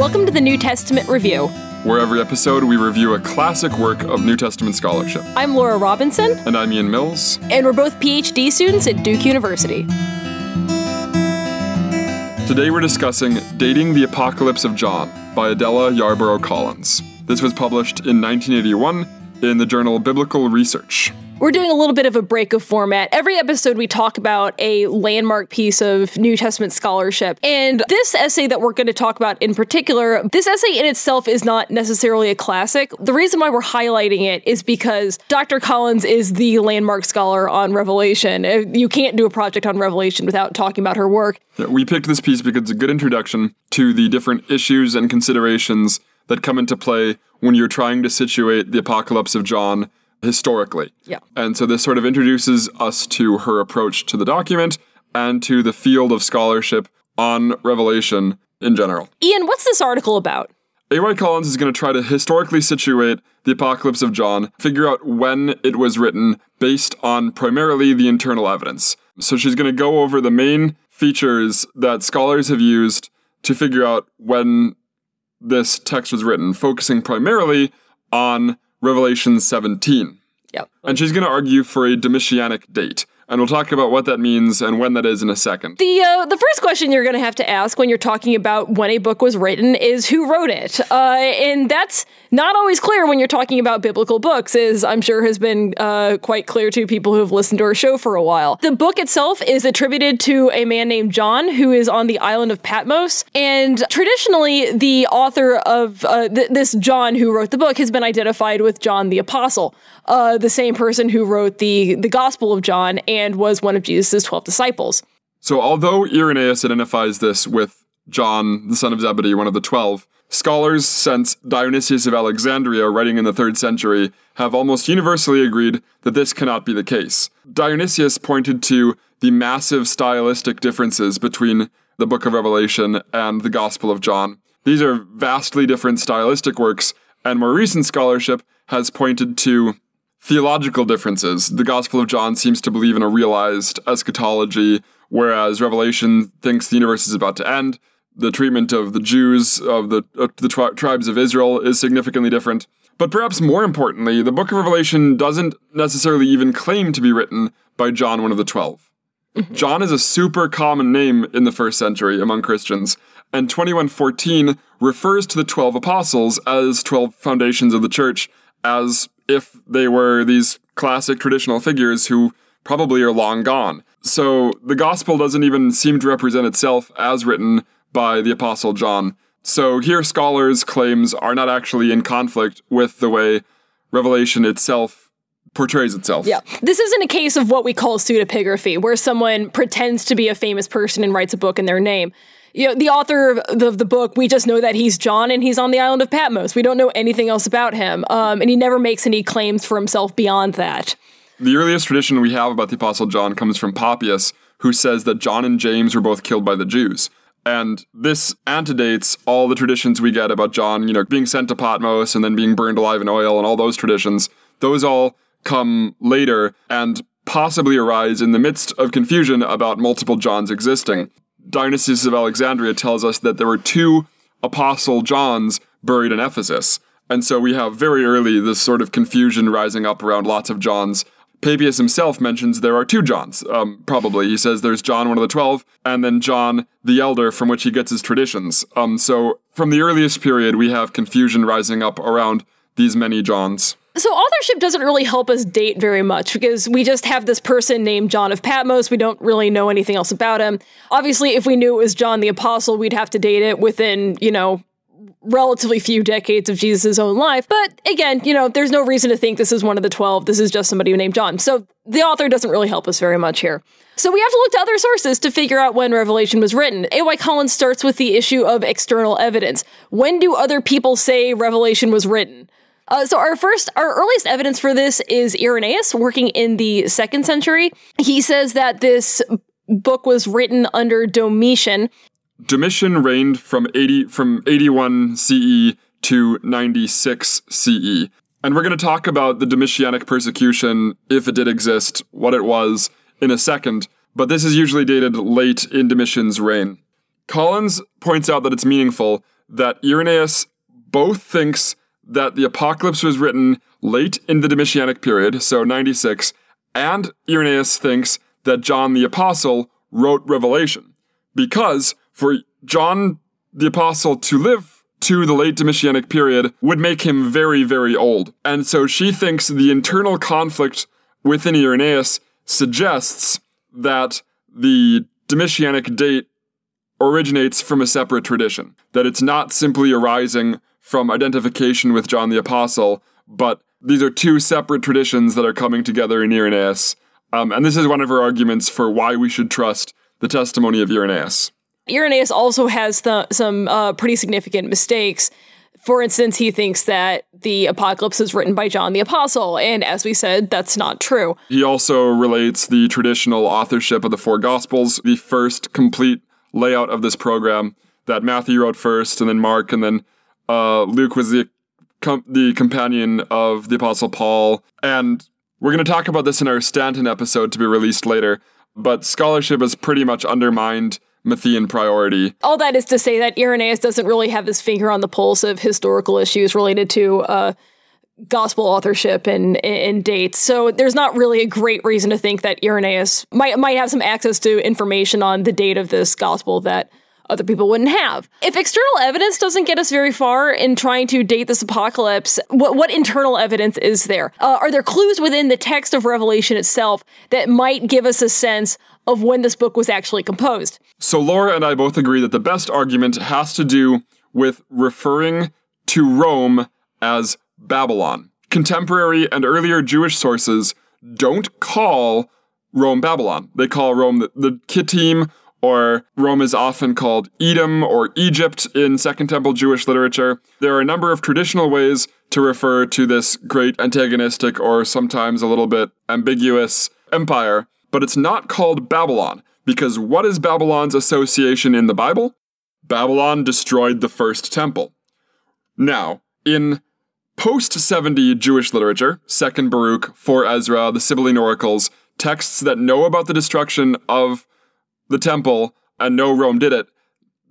Welcome to the New Testament Review. where every episode we review a classic work of New Testament scholarship. I'm Laura Robinson, And I'm Ian Mills. and we're both PhD students at Duke University. Today we're discussing Dating the Apocalypse of John by Adela Yarbro Collins. This was published in 1981 in the journal Biblical Research. We're doing a little bit of a break of format. Every episode, we talk about a landmark piece of New Testament scholarship. And this essay that we're going to talk about in particular, this essay in itself is not necessarily a classic. The reason why we're highlighting it is because Dr. Collins is the landmark scholar on Revelation. Uh, You can't do a project on Revelation without talking about her work. Yeah, We picked this piece because it's a good introduction to the different issues and considerations that come into play when you're trying to situate the Apocalypse of John historically. Yeah. And so this sort of introduces us to her approach to the document and to the field of scholarship on Revelation in general. Ian, what's this article about? A.Y. Collins is going to try to historically situate the Apocalypse of John, figure out when it was written based on primarily the internal evidence. So she's going to go over the main features that scholars have used to figure out when this text was written, focusing primarily on Revelation 17. Yep. And she's going to argue for a Domitianic date. And we'll talk about what that means and when that is in a second. The uh, the first question you're going to have to ask when you're talking about when a book was written is who wrote it, uh, and that's not always clear when you're talking about biblical books, as I'm sure has been uh, quite clear to people who have listened to our show for a while. The book itself is attributed to a man named John who is on the island of Patmos, and traditionally the author of uh, th- this John who wrote the book has been identified with John the Apostle, uh, the same person who wrote the the Gospel of John and was one of Jesus' twelve disciples. So, although Irenaeus identifies this with John, the son of Zebedee, one of the twelve, scholars since Dionysius of Alexandria, writing in the third century, have almost universally agreed that this cannot be the case. Dionysius pointed to the massive stylistic differences between the book of Revelation and the Gospel of John. These are vastly different stylistic works, and more recent scholarship has pointed to theological differences. The Gospel of John seems to believe in a realized eschatology, whereas Revelation thinks the universe is about to end. The treatment of the Jews of the of the tri- tribes of Israel is significantly different. But perhaps more importantly, the book of Revelation doesn't necessarily even claim to be written by John, one of the 12. Mm-hmm. John is a super common name in the first century among Christians, and 2114 refers to the 12 apostles as 12 foundations of the church, as if they were these classic traditional figures who probably are long gone. So the gospel doesn't even seem to represent itself as written by the apostle John. So here scholars' claims are not actually in conflict with the way Revelation itself portrays itself. Yeah. This isn't a case of what we call pseudepigraphy, where someone pretends to be a famous person and writes a book in their name. You know, the author of the, of the book, we just know that he's John and he's on the island of Patmos. We don't know anything else about him. Um, and he never makes any claims for himself beyond that. The earliest tradition we have about the Apostle John comes from Papias, who says that John and James were both killed by the Jews. And this antedates all the traditions we get about John, you know, being sent to Patmos and then being burned alive in oil and all those traditions. Those all come later and possibly arise in the midst of confusion about multiple Johns existing. Dionysius of Alexandria tells us that there were two Apostle Johns buried in Ephesus. And so we have very early this sort of confusion rising up around lots of Johns. Papias himself mentions there are two Johns, um, probably. He says there's John, one of the twelve, and then John the Elder, from which he gets his traditions. Um, so from the earliest period, we have confusion rising up around these many Johns. So authorship doesn't really help us date very much because we just have this person named John of Patmos. We don't really know anything else about him. Obviously, if we knew it was John the Apostle, we'd have to date it within, you know, relatively few decades of Jesus' own life. But again, you know, there's no reason to think this is one of the 12. This is just somebody named John. So the author doesn't really help us very much here. So we have to look to other sources to figure out when Revelation was written. A.Y. Collins starts with the issue of external evidence. When do other people say Revelation was written? Uh, so our first, our earliest evidence for this is Irenaeus, working in the second century. He says that this book was written under Domitian, Domitian reigned from 80 from 81 CE to 96 CE. And we're going to talk about the Domitianic persecution, if it did exist, what it was, in a second, but this is usually dated late in Domitian's reign. Collins points out that it's meaningful that Irenaeus both thinks that the apocalypse was written late in the Domitianic period, so 96, and Irenaeus thinks that John the Apostle wrote Revelation. Because for John the Apostle to live to the late Domitianic period would make him very, very old. And so she thinks the internal conflict within Irenaeus suggests that the Domitianic date originates from a separate tradition, that it's not simply arising from identification with John the Apostle, but these are two separate traditions that are coming together in Irenaeus. Um, and this is one of her arguments for why we should trust the testimony of Irenaeus. Irenaeus also has the, some uh, pretty significant mistakes. For instance, he thinks that the apocalypse is written by John the Apostle, and as we said, that's not true. He also relates the traditional authorship of the four Gospels, the first complete layout of this program that Matthew wrote first, and then Mark, and then uh, Luke was the com- the companion of the Apostle Paul. And we're going to talk about this in our Stanton episode to be released later. But scholarship has pretty much undermined Matthean priority. All that is to say that Irenaeus doesn't really have his finger on the pulse of historical issues related to uh, gospel authorship and, and dates. So there's not really a great reason to think that Irenaeus might might have some access to information on the date of this gospel that other people wouldn't have. If external evidence doesn't get us very far in trying to date this apocalypse, what, what internal evidence is there? Uh, are there clues within the text of Revelation itself that might give us a sense of when this book was actually composed? So Laura and I both agree that the best argument has to do with referring to Rome as Babylon. Contemporary and earlier Jewish sources don't call Rome Babylon. They call Rome the, the Kittim or Rome is often called Edom or Egypt in Second Temple Jewish literature. There are a number of traditional ways to refer to this great antagonistic or sometimes a little bit ambiguous empire, but it's not called Babylon because what is Babylon's association in the Bible? Babylon destroyed the first temple. Now, in post 70 Jewish literature, 2nd Baruch, 4 Ezra, the Sibylline Oracles, texts that know about the destruction of the temple and know Rome did it,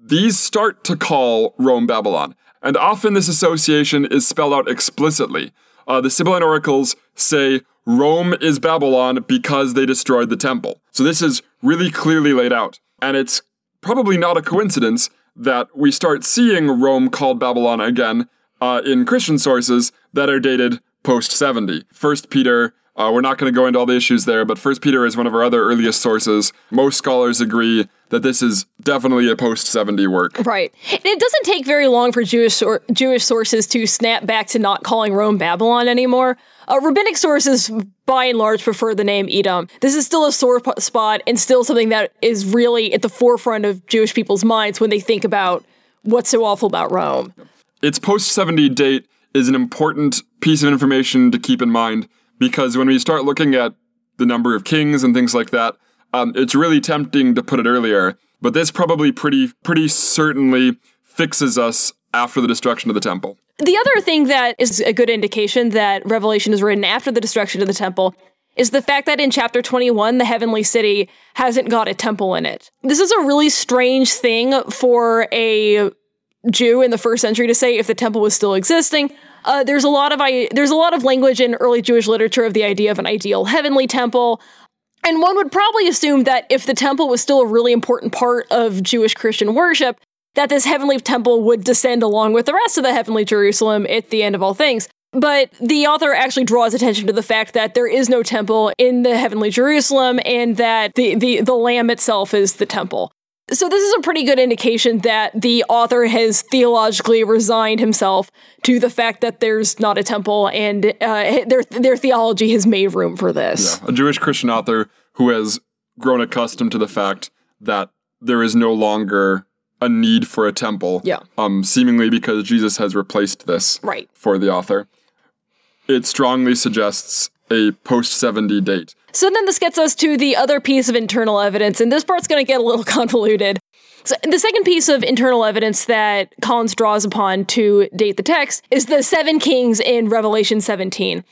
these start to call Rome Babylon. And often this association is spelled out explicitly. Uh, the Sibylline oracles say Rome is Babylon because they destroyed the temple. So this is really clearly laid out. And it's probably not a coincidence that we start seeing Rome called Babylon again uh, in Christian sources that are dated post 70. First Peter uh, we're not going to go into all the issues there, but First Peter is one of our other earliest sources. Most scholars agree that this is definitely a post 70 work. Right. And it doesn't take very long for Jewish or Jewish sources to snap back to not calling Rome Babylon anymore. Uh, rabbinic sources, by and large, prefer the name Edom. This is still a sore spot and still something that is really at the forefront of Jewish people's minds when they think about what's so awful about Rome. Its post 70 date is an important piece of information to keep in mind because when we start looking at the number of kings and things like that, um, it's really tempting to put it earlier. But this probably pretty pretty certainly fixes us after the destruction of the temple. The other thing that is a good indication that Revelation is written after the destruction of the temple is the fact that in chapter 21, the heavenly city hasn't got a temple in it. This is a really strange thing for a Jew in the first century to say if the temple was still existing. Uh, there's a lot of I, there's a lot of language in early Jewish literature of the idea of an ideal heavenly temple. And one would probably assume that if the temple was still a really important part of Jewish Christian worship, that this heavenly temple would descend along with the rest of the heavenly Jerusalem at the end of all things. But the author actually draws attention to the fact that there is no temple in the heavenly Jerusalem and that the, the, the Lamb itself is the temple. So, this is a pretty good indication that the author has theologically resigned himself to the fact that there's not a temple, and uh, their their theology has made room for this. Yeah, a Jewish Christian author who has grown accustomed to the fact that there is no longer a need for a temple. Yeah. Um, seemingly because Jesus has replaced this. Right. For the author, it strongly suggests a post 70 date. So then this gets us to the other piece of internal evidence, and this part's going to get a little convoluted. So the second piece of internal evidence that Collins draws upon to date the text is the seven kings in Revelation 17.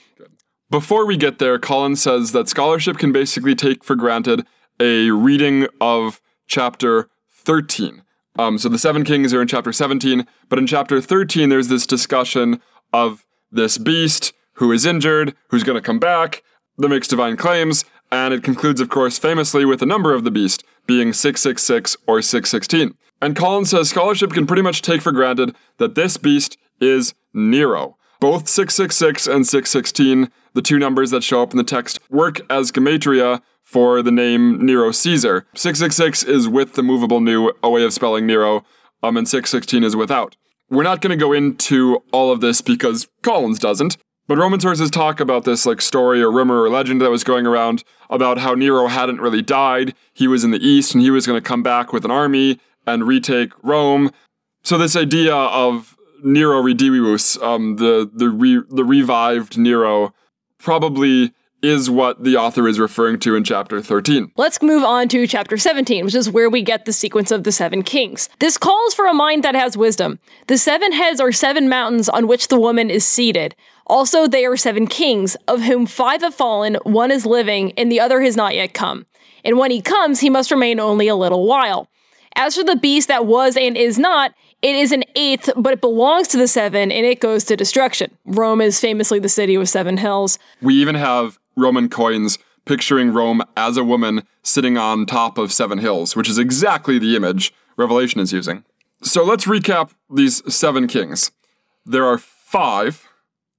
Before we get there, Collins says that scholarship can basically take for granted a reading of chapter 13 Um, so the seven kings are in chapter 17, but in chapter 13, there's this discussion of this beast who is injured, who's going to come back, that makes divine claims, and it concludes, of course, famously with the number of the beast being 666 or 616. And Collins says scholarship can pretty much take for granted that this beast is Nero. Both 666 and 616, the two numbers that show up in the text, work as gematria for the name Nero Caesar. 666 is with the movable new, a way of spelling Nero, um, and 616 is without. We're not going to go into all of this because Collins doesn't, but Roman sources talk about this like story or rumor or legend that was going around about how Nero hadn't really died. He was in the east and he was going to come back with an army and retake Rome. So this idea of Nero redivivus, um, the the re- the revived Nero, probably is what the author is referring to in chapter 13. Let's move on to chapter 17, which is where we get the sequence of the seven kings. This calls for a mind that has wisdom. The seven heads are seven mountains on which the woman is seated. Also, they are seven kings, of whom five have fallen, one is living, and the other has not yet come. And when he comes, he must remain only a little while. As for the beast that was and is not, it is an eighth, but it belongs to the seven and it goes to destruction. Rome is famously the city with seven hills. We even have Roman coins picturing Rome as a woman sitting on top of seven hills, which is exactly the image Revelation is using. So let's recap these seven kings. There are five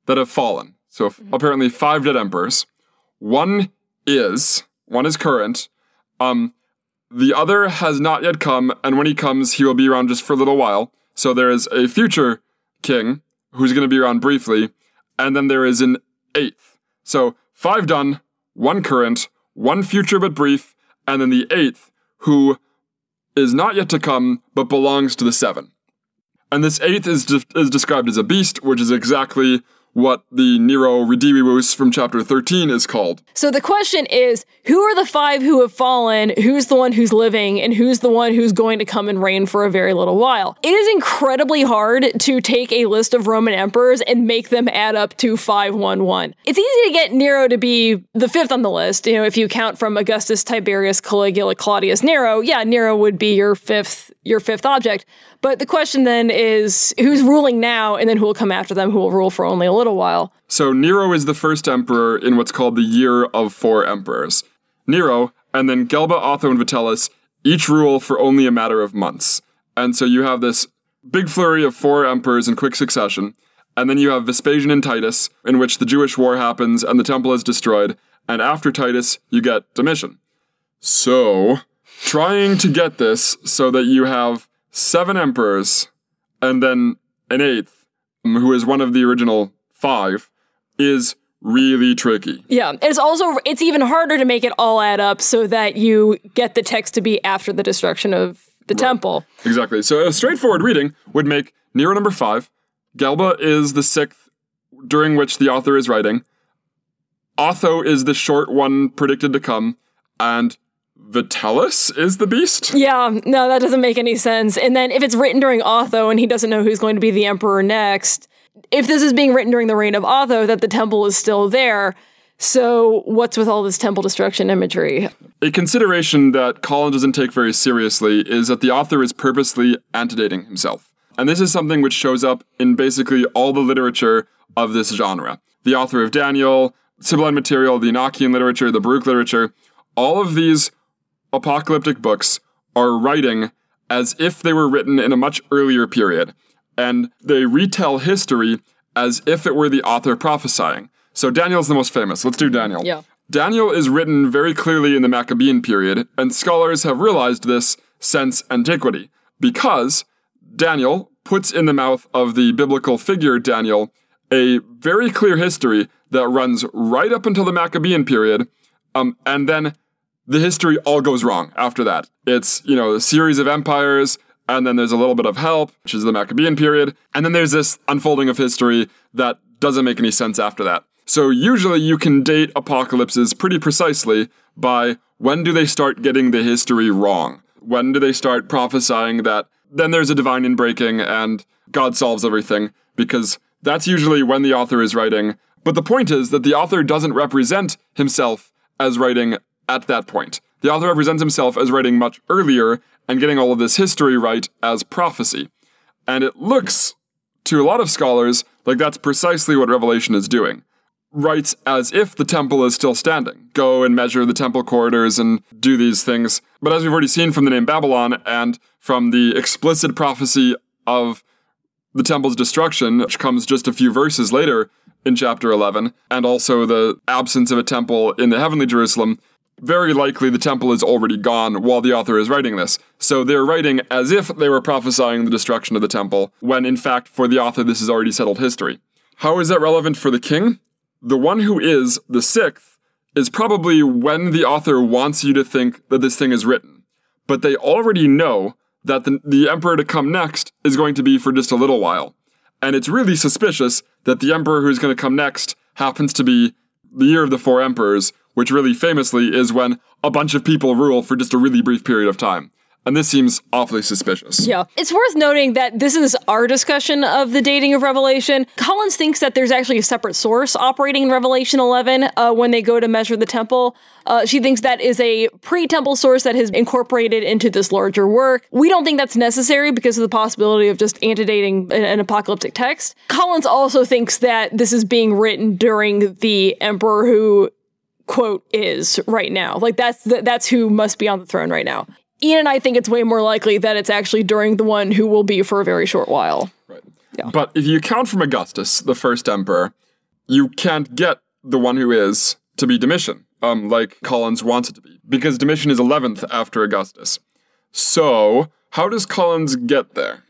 that have fallen. So mm-hmm. apparently five dead emperors. One is, one is current. Um, the other has not yet come, and when he comes, he will be around just for a little while. So there is a future king who's going to be around briefly, and then there is an eighth. So five done, one current, one future but brief, and then the eighth who is not yet to come but belongs to the seven. And this eighth is, de- is described as a beast, which is exactly what the Nero Redivivus from chapter 13 is called. So the question is who are the five who have fallen? Who's the one who's living? And who's the one who's going to come and reign for a very little while? It is incredibly hard to take a list of Roman emperors and make them add up to 511. It's easy to get Nero to be the fifth on the list. You know, if you count from Augustus, Tiberius, Caligula, Claudius, Nero, yeah, Nero would be your fifth your fifth object. But the question then is who's ruling now and then who will come after them who will rule for only a little while. So Nero is the first emperor in what's called the Year of Four Emperors. Nero, and then Galba, Otho, and Vitellius each rule for only a matter of months. And so you have this big flurry of four emperors in quick succession. And then you have Vespasian and Titus, in which the Jewish war happens and the temple is destroyed. And after Titus, you get Domitian. So, trying to get this so that you have seven emperors and then an eighth, um, who is one of the original five, is really tricky. Yeah, it's also it's even harder to make it all add up so that you get the text to be after the destruction of the right. temple. Exactly. So a straightforward reading would make Nero number 5, Galba is the 6th during which the author is writing. Otho is the short one predicted to come and Vitellius is the beast? Yeah, no, that doesn't make any sense. And then if it's written during Otho and he doesn't know who's going to be the emperor next, if this is being written during the reign of Otho, that the temple is still there. So, what's with all this temple destruction imagery? A consideration that Colin doesn't take very seriously is that the author is purposely antedating himself. And this is something which shows up in basically all the literature of this genre. The author of Daniel, Sibylline material, the Enochian literature, the Baruch literature, all of these apocalyptic books are writing as if they were written in a much earlier period and they retell history as if it were the author prophesying. So Daniel's the most famous. Let's do Daniel. Yeah. Daniel is written very clearly in the Maccabean period, and scholars have realized this since antiquity, because Daniel puts in the mouth of the biblical figure Daniel a very clear history that runs right up until the Maccabean period, um, and then the history all goes wrong after that. It's, you know, a series of empires, and then there's a little bit of help, which is the Maccabean period, and then there's this unfolding of history that doesn't make any sense after that. So usually you can date apocalypses pretty precisely by when do they start getting the history wrong? When do they start prophesying that then there's a divine inbreaking and God solves everything? Because that's usually when the author is writing. But the point is that the author doesn't represent himself as writing at that point. the author represents himself as writing much earlier and getting all of this history right as prophecy. And it looks, to a lot of scholars, like that's precisely what Revelation is doing. Writes as if the temple is still standing. Go and measure the temple corridors and do these things. But as we've already seen from the name Babylon and from the explicit prophecy of the temple's destruction, which comes just a few verses later in chapter 11, and also the absence of a temple in the heavenly Jerusalem, very likely the temple is already gone while the author is writing this. So they're writing as if they were prophesying the destruction of the temple, when in fact, for the author, this is already settled history. How is that relevant for the king? The one who is the sixth is probably when the author wants you to think that this thing is written. But they already know that the, the emperor to come next is going to be for just a little while. And it's really suspicious that the emperor who's going to come next happens to be the year of the four emperors, which really famously is when a bunch of people rule for just a really brief period of time. And this seems awfully suspicious. Yeah. It's worth noting that this is our discussion of the dating of Revelation. Collins thinks that there's actually a separate source operating in Revelation 11 uh, when they go to measure the temple. Uh, she thinks that is a pre temple source that has incorporated into this larger work. We don't think that's necessary because of the possibility of just antedating an, an apocalyptic text. Collins also thinks that this is being written during the emperor who quote is right now. Like that's the, that's who must be on the throne right now. Ian and I think it's way more likely that it's actually during the one who will be for a very short while. Right. Yeah. But if you count from Augustus, the first emperor, you can't get the one who is to be Domitian, um, like Collins wants it to be, because Domitian is 11th after Augustus. So, how does Collins get there?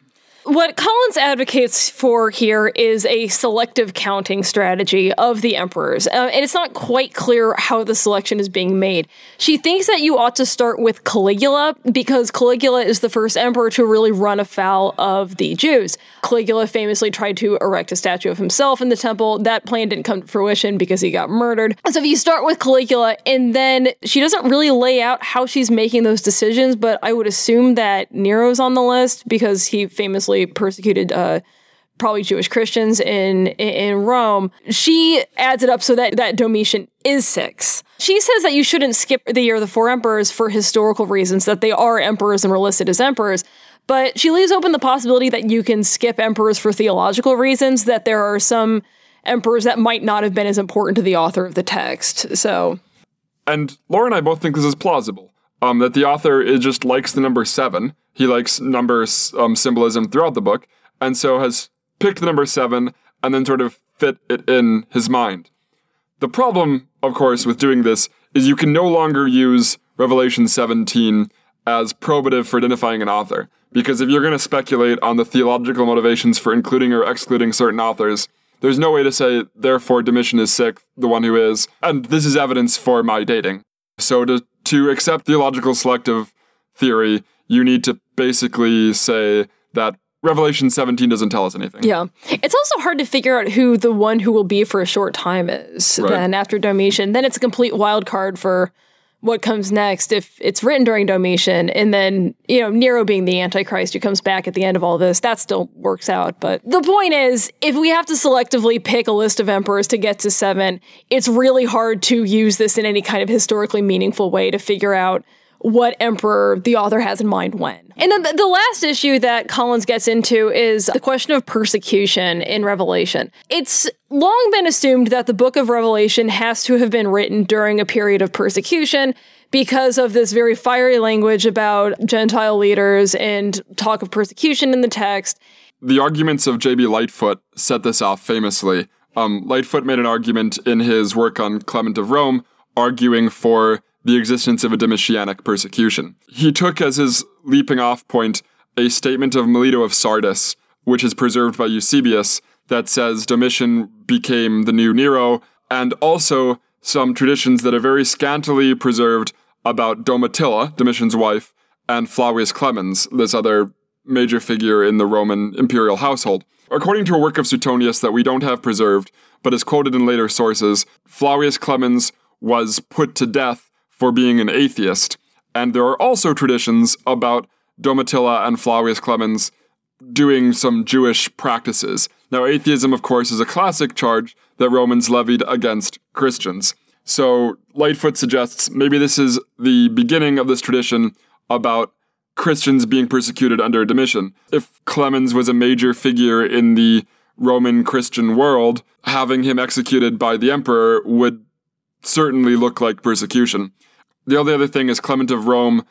What Collins advocates for here is a selective counting strategy of the emperors, uh, and it's not quite clear how the selection is being made. She thinks that you ought to start with Caligula because Caligula is the first emperor to really run afoul of the Jews. Caligula famously tried to erect a statue of himself in the temple. That plan didn't come to fruition because he got murdered. So if you start with Caligula, and then she doesn't really lay out how she's making those decisions, but I would assume that Nero's on the list because he famously persecuted uh, probably Jewish Christians in in Rome. She adds it up so that that Domitian is six. She says that you shouldn't skip the year of the four emperors for historical reasons, that they are emperors and were listed as emperors. But she leaves open the possibility that you can skip emperors for theological reasons, that there are some emperors that might not have been as important to the author of the text. So And Laura and I both think this is plausible. Um, that the author just likes the number seven he likes number um, symbolism throughout the book, and so has picked the number seven and then sort of fit it in his mind. The problem, of course, with doing this is you can no longer use Revelation 17 as probative for identifying an author. Because if you're going to speculate on the theological motivations for including or excluding certain authors, there's no way to say, therefore, Domitian is sick, the one who is, and this is evidence for my dating. So to, to accept theological selective theory, you need to basically say that Revelation 17 doesn't tell us anything. Yeah. It's also hard to figure out who the one who will be for a short time is right. then after Domitian. Then it's a complete wild card for what comes next if it's written during Domitian and then, you know, Nero being the Antichrist who comes back at the end of all this, that still works out. But the point is, if we have to selectively pick a list of emperors to get to seven, it's really hard to use this in any kind of historically meaningful way to figure out what emperor the author has in mind when. And then the, last issue that Collins gets into is the question of persecution in Revelation. It's long been assumed that the book of Revelation has to have been written during a period of persecution because of this very fiery language about Gentile leaders and talk of persecution in the text. The arguments of J.B. Lightfoot set this off famously. Um, Lightfoot made an argument in his work on Clement of Rome, arguing for the existence of a Domitianic persecution. He took as his leaping off point a statement of Melito of Sardis, which is preserved by Eusebius, that says Domitian became the new Nero, and also some traditions that are very scantily preserved about Domitilla, Domitian's wife, and Flavius Clemens, this other major figure in the Roman imperial household. According to a work of Suetonius that we don't have preserved, but is quoted in later sources, Flavius Clemens was put to death for being an atheist, and there are also traditions about Domitilla and Flavius Clemens doing some Jewish practices. Now, atheism, of course, is a classic charge that Romans levied against Christians. So Lightfoot suggests maybe this is the beginning of this tradition about Christians being persecuted under Domitian. If Clemens was a major figure in the Roman Christian world, having him executed by the emperor would certainly look like persecution. The only other thing is Clement of Rome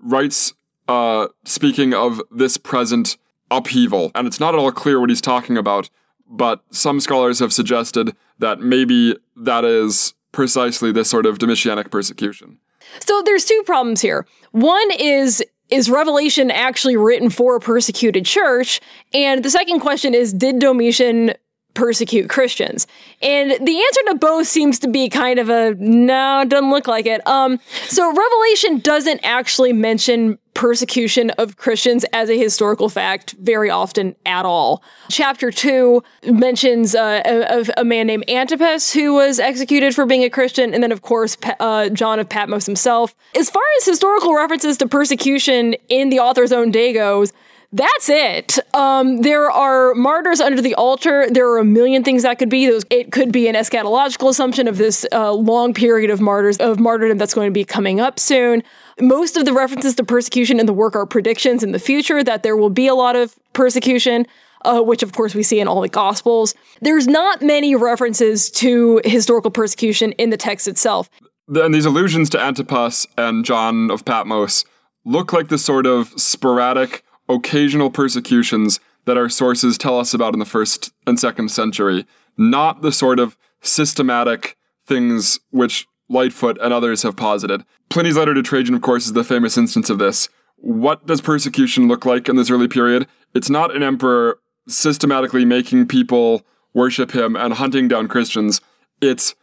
writes, uh, speaking of this present upheaval, and it's not at all clear what he's talking about, but some scholars have suggested that maybe that is precisely this sort of Domitianic persecution. So there's two problems here. One is is Revelation actually written for a persecuted church? And the second question is did Domitian persecute Christians? And the answer to both seems to be kind of a no, doesn't look like it. Um, so Revelation doesn't actually mention persecution of Christians as a historical fact very often at all. Chapter 2 mentions uh, a, a, man named Antipas who was executed for being a Christian, and then, of course, uh, John of Patmos himself. As far as historical references to persecution in the author's own day goes, that's it. Um, there are martyrs under the altar. There are a million things that could be. It could be an eschatological assumption of this uh, long period of martyrs of martyrdom that's going to be coming up soon. Most of the references to persecution in the work are predictions in the future that there will be a lot of persecution. Uh, which of course we see in all the Gospels. There's not many references to historical persecution in the text itself. And these allusions to Antipas and John of Patmos look like the sort of sporadic occasional persecutions that our sources tell us about in the first and second century, not the sort of systematic things which Lightfoot and others have posited. Pliny's letter to Trajan, of course, is the famous instance of this. What does persecution look like in this early period? It's not an emperor systematically making people worship him and hunting down Christians. It's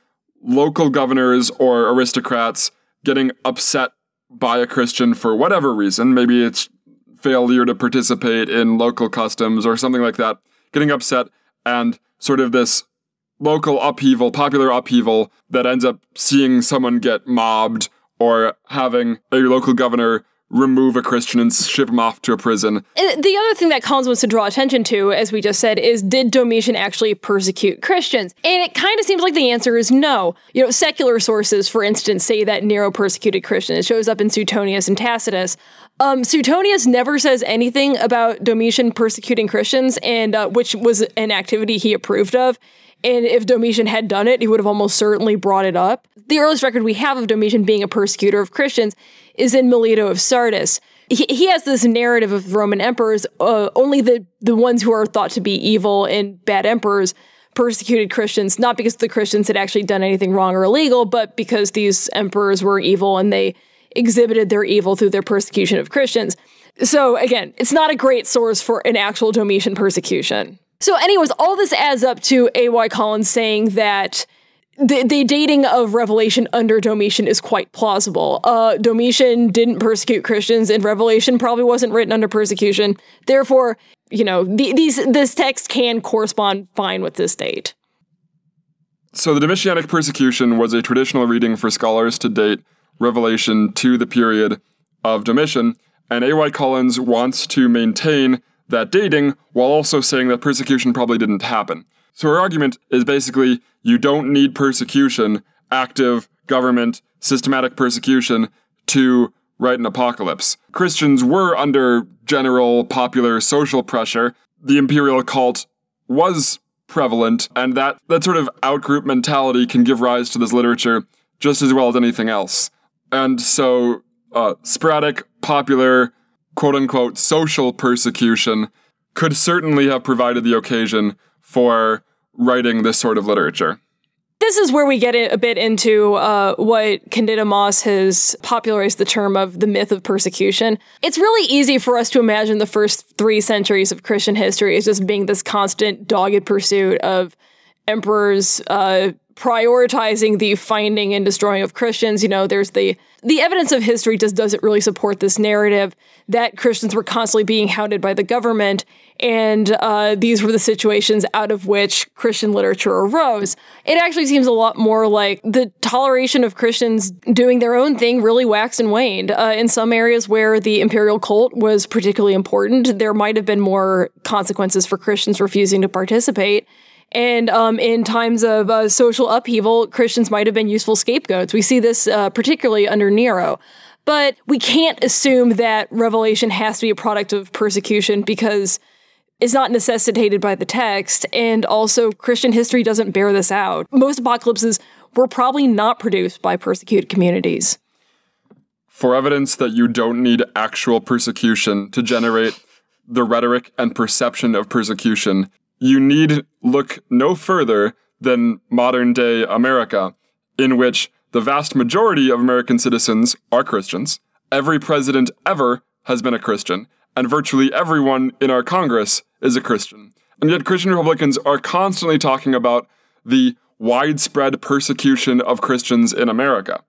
local governors or aristocrats getting upset by a Christian for whatever reason. Maybe it's failure to participate in local customs or something like that, getting upset, and sort of this local upheaval, popular upheaval that ends up seeing someone get mobbed or having a local governor remove a Christian and ship him off to a prison. And the other thing that Collins wants to draw attention to, as we just said, is did Domitian actually persecute Christians? And it kind of seems like the answer is no. You know, secular sources, for instance, say that Nero persecuted Christians. It shows up in Suetonius and Tacitus. Um, Suetonius never says anything about Domitian persecuting Christians, and uh, which was an activity he approved of. And if Domitian had done it, he would have almost certainly brought it up. The earliest record we have of Domitian being a persecutor of Christians is in Melito of Sardis. He, he has this narrative of Roman emperors, uh, only the, the ones who are thought to be evil and bad emperors persecuted Christians, not because the Christians had actually done anything wrong or illegal, but because these emperors were evil and they exhibited their evil through their persecution of Christians. So again, it's not a great source for an actual Domitian persecution. So, anyways, all this adds up to A.Y. Collins saying that the, the dating of Revelation under Domitian is quite plausible. Uh, Domitian didn't persecute Christians, and Revelation probably wasn't written under persecution. Therefore, you know, the, these this text can correspond fine with this date. So, the Domitianic persecution was a traditional reading for scholars to date Revelation to the period of Domitian, and A.Y. Collins wants to maintain that dating while also saying that persecution probably didn't happen. So her argument is basically you don't need persecution, active government, systematic persecution to write an apocalypse. Christians were under general popular social pressure. The imperial cult was prevalent, and that, that sort of outgroup mentality can give rise to this literature just as well as anything else. And so, uh, sporadic, popular, quote unquote social persecution could certainly have provided the occasion for writing this sort of literature. This is where we get a bit into uh, what Candida Moss has popularized the term of the myth of persecution. It's really easy for us to imagine the first three centuries of Christian history as just being this constant, dogged pursuit of emperors uh, prioritizing the finding and destroying of Christians. You know, there's the the evidence of history just doesn't really support this narrative that Christians were constantly being hounded by the government, and uh, these were the situations out of which Christian literature arose. It actually seems a lot more like the toleration of Christians doing their own thing really waxed and waned. Uh, in some areas where the imperial cult was particularly important, there might have been more consequences for Christians refusing to participate. And um, in times of uh, social upheaval, Christians might have been useful scapegoats. We see this uh, particularly under Nero. But we can't assume that Revelation has to be a product of persecution because it's not necessitated by the text. And also, Christian history doesn't bear this out. Most apocalypses were probably not produced by persecuted communities. For evidence that you don't need actual persecution to generate the rhetoric and perception of persecution, you need look no further than modern day America, in which the vast majority of American citizens are Christians. Every president ever has been a Christian, and virtually everyone in our Congress is a Christian. And yet, Christian Republicans are constantly talking about the widespread persecution of Christians in America.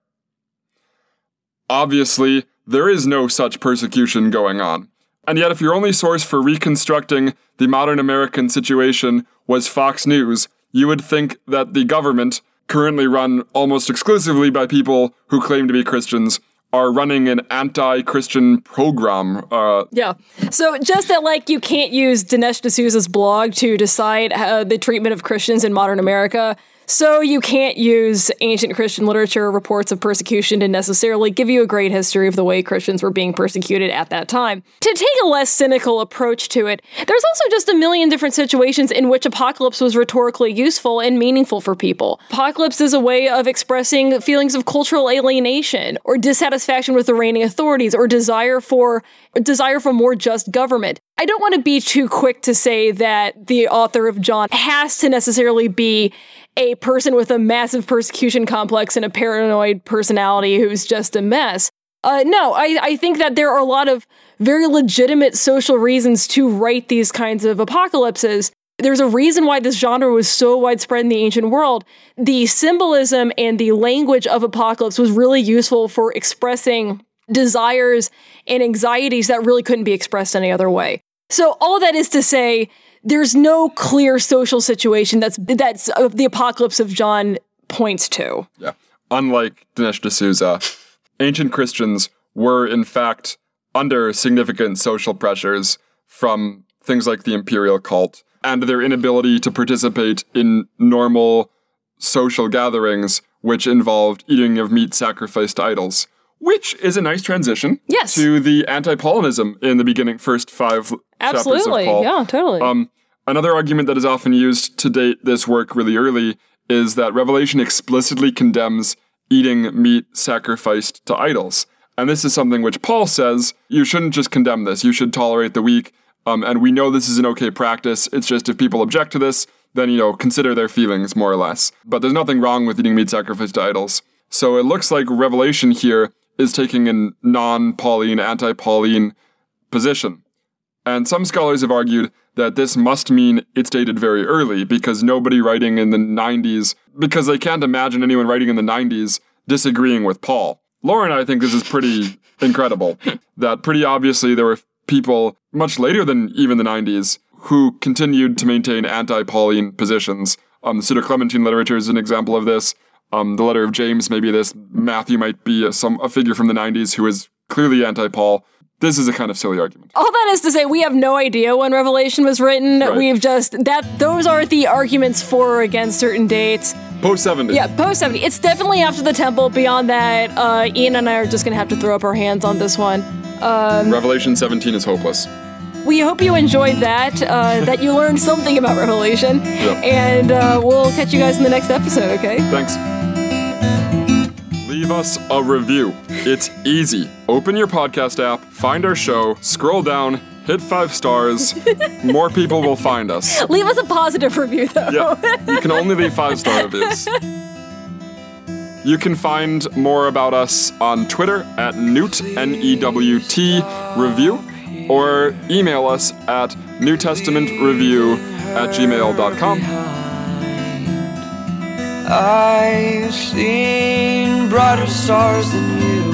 Obviously, there is no such persecution going on. And yet, if your only source for reconstructing the modern American situation was Fox News, you would think that the government, currently run almost exclusively by people who claim to be Christians, are running an anti-Christian program. Uh, yeah. So just that, like, you can't use Dinesh D'Souza's blog to decide uh, the treatment of Christians in modern America. So you can't use ancient Christian literature reports of persecution to necessarily give you a great history of the way Christians were being persecuted at that time. To take a less cynical approach to it, there's also just a million different situations in which apocalypse was rhetorically useful and meaningful for people. Apocalypse is a way of expressing feelings of cultural alienation or dissatisfaction with the reigning authorities or desire for desire for more just government. I don't want to be too quick to say that the author of John has to necessarily be a person with a massive persecution complex and a paranoid personality who's just a mess. Uh, no, I, I think that there are a lot of very legitimate social reasons to write these kinds of apocalypses. There's a reason why this genre was so widespread in the ancient world. The symbolism and the language of apocalypse was really useful for expressing desires and anxieties that really couldn't be expressed any other way. So, all that is to say, there's no clear social situation that's that's uh, the apocalypse of John points to. Yeah. Unlike Dinesh D'Souza, ancient Christians were in fact under significant social pressures from things like the imperial cult and their inability to participate in normal social gatherings which involved eating of meat sacrificed to idols. Which is a nice transition yes. to the anti-Paulinism in the beginning first five Absolutely. Yeah, totally. Um, another argument that is often used to date this work really early is that Revelation explicitly condemns eating meat sacrificed to idols. And this is something which Paul says you shouldn't just condemn this, you should tolerate the weak. Um, and we know this is an okay practice. It's just if people object to this, then, you know, consider their feelings more or less. But there's nothing wrong with eating meat sacrificed to idols. So it looks like Revelation here is taking a non Pauline, anti Pauline position. And some scholars have argued that this must mean it's dated very early because nobody writing in the 90s, because they can't imagine anyone writing in the 90s disagreeing with Paul. Lauren, I think this is pretty incredible. That pretty obviously there were people much later than even the 90s who continued to maintain anti Pauline positions. Um, the Pseudo Clementine literature is an example of this. Um, the letter of James, maybe this. Matthew might be a, some a figure from the 90s who is clearly anti Paul. This is a kind of silly argument. All that is to say, we have no idea when Revelation was written. Right. We've just that those are the arguments for or against certain dates. Post 70. Yeah, post 70. It's definitely after the temple. Beyond that, uh, Ian and I are just gonna have to throw up our hands on this one. Um, Revelation 17 is hopeless. we hope you enjoyed that, uh, that you learned something about Revelation, Yep. and uh, we'll catch you guys in the next episode. Okay? Thanks. Leave us a review. It's easy. Open your podcast app, find our show, scroll down, hit five stars. More people will find us. Leave us a positive review, though. Yeah, you can only leave five star reviews. You can find more about us on Twitter at Newt, N E W T, review, or email us at New Testament Review at gmail.com. I've seen brighter stars than you.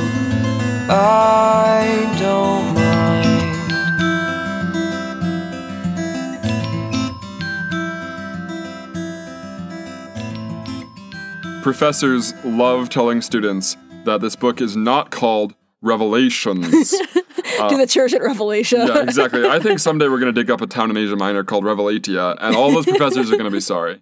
I don't mind. Professors love telling students that this book is not called Revelations. to the church at Revelation. Yeah, exactly. I think someday we're going to dig up a town in Asia Minor called Revelatia, and all those professors are going to be sorry.